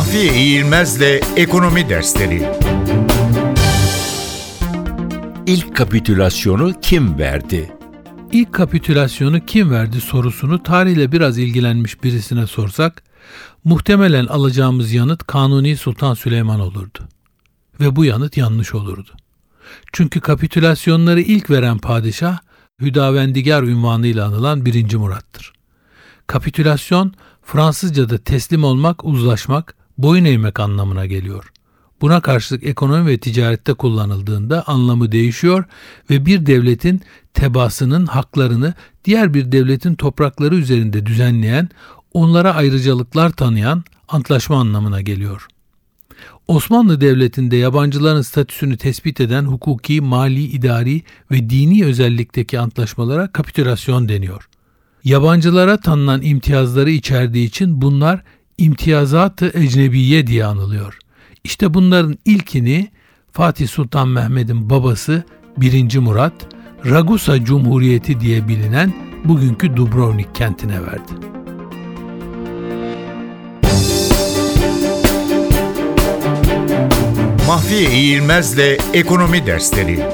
Mahfiye İğilmez'le Ekonomi Dersleri İlk kapitülasyonu kim verdi? İlk kapitülasyonu kim verdi sorusunu tarihle biraz ilgilenmiş birisine sorsak, muhtemelen alacağımız yanıt Kanuni Sultan Süleyman olurdu. Ve bu yanıt yanlış olurdu. Çünkü kapitülasyonları ilk veren padişah, Hüdavendigar ünvanıyla anılan 1. Murat'tır. Kapitülasyon, Fransızca'da teslim olmak, uzlaşmak, boyun eğmek anlamına geliyor. Buna karşılık ekonomi ve ticarette kullanıldığında anlamı değişiyor ve bir devletin tebasının haklarını diğer bir devletin toprakları üzerinde düzenleyen, onlara ayrıcalıklar tanıyan antlaşma anlamına geliyor. Osmanlı Devleti'nde yabancıların statüsünü tespit eden hukuki, mali, idari ve dini özellikteki antlaşmalara kapitülasyon deniyor. Yabancılara tanınan imtiyazları içerdiği için bunlar imtiyazat-ı ecnebiye diye anılıyor. İşte bunların ilkini Fatih Sultan Mehmet'in babası 1. Murat, Ragusa Cumhuriyeti diye bilinen bugünkü Dubrovnik kentine verdi. Mahfiye İğilmez'le Ekonomi Dersleri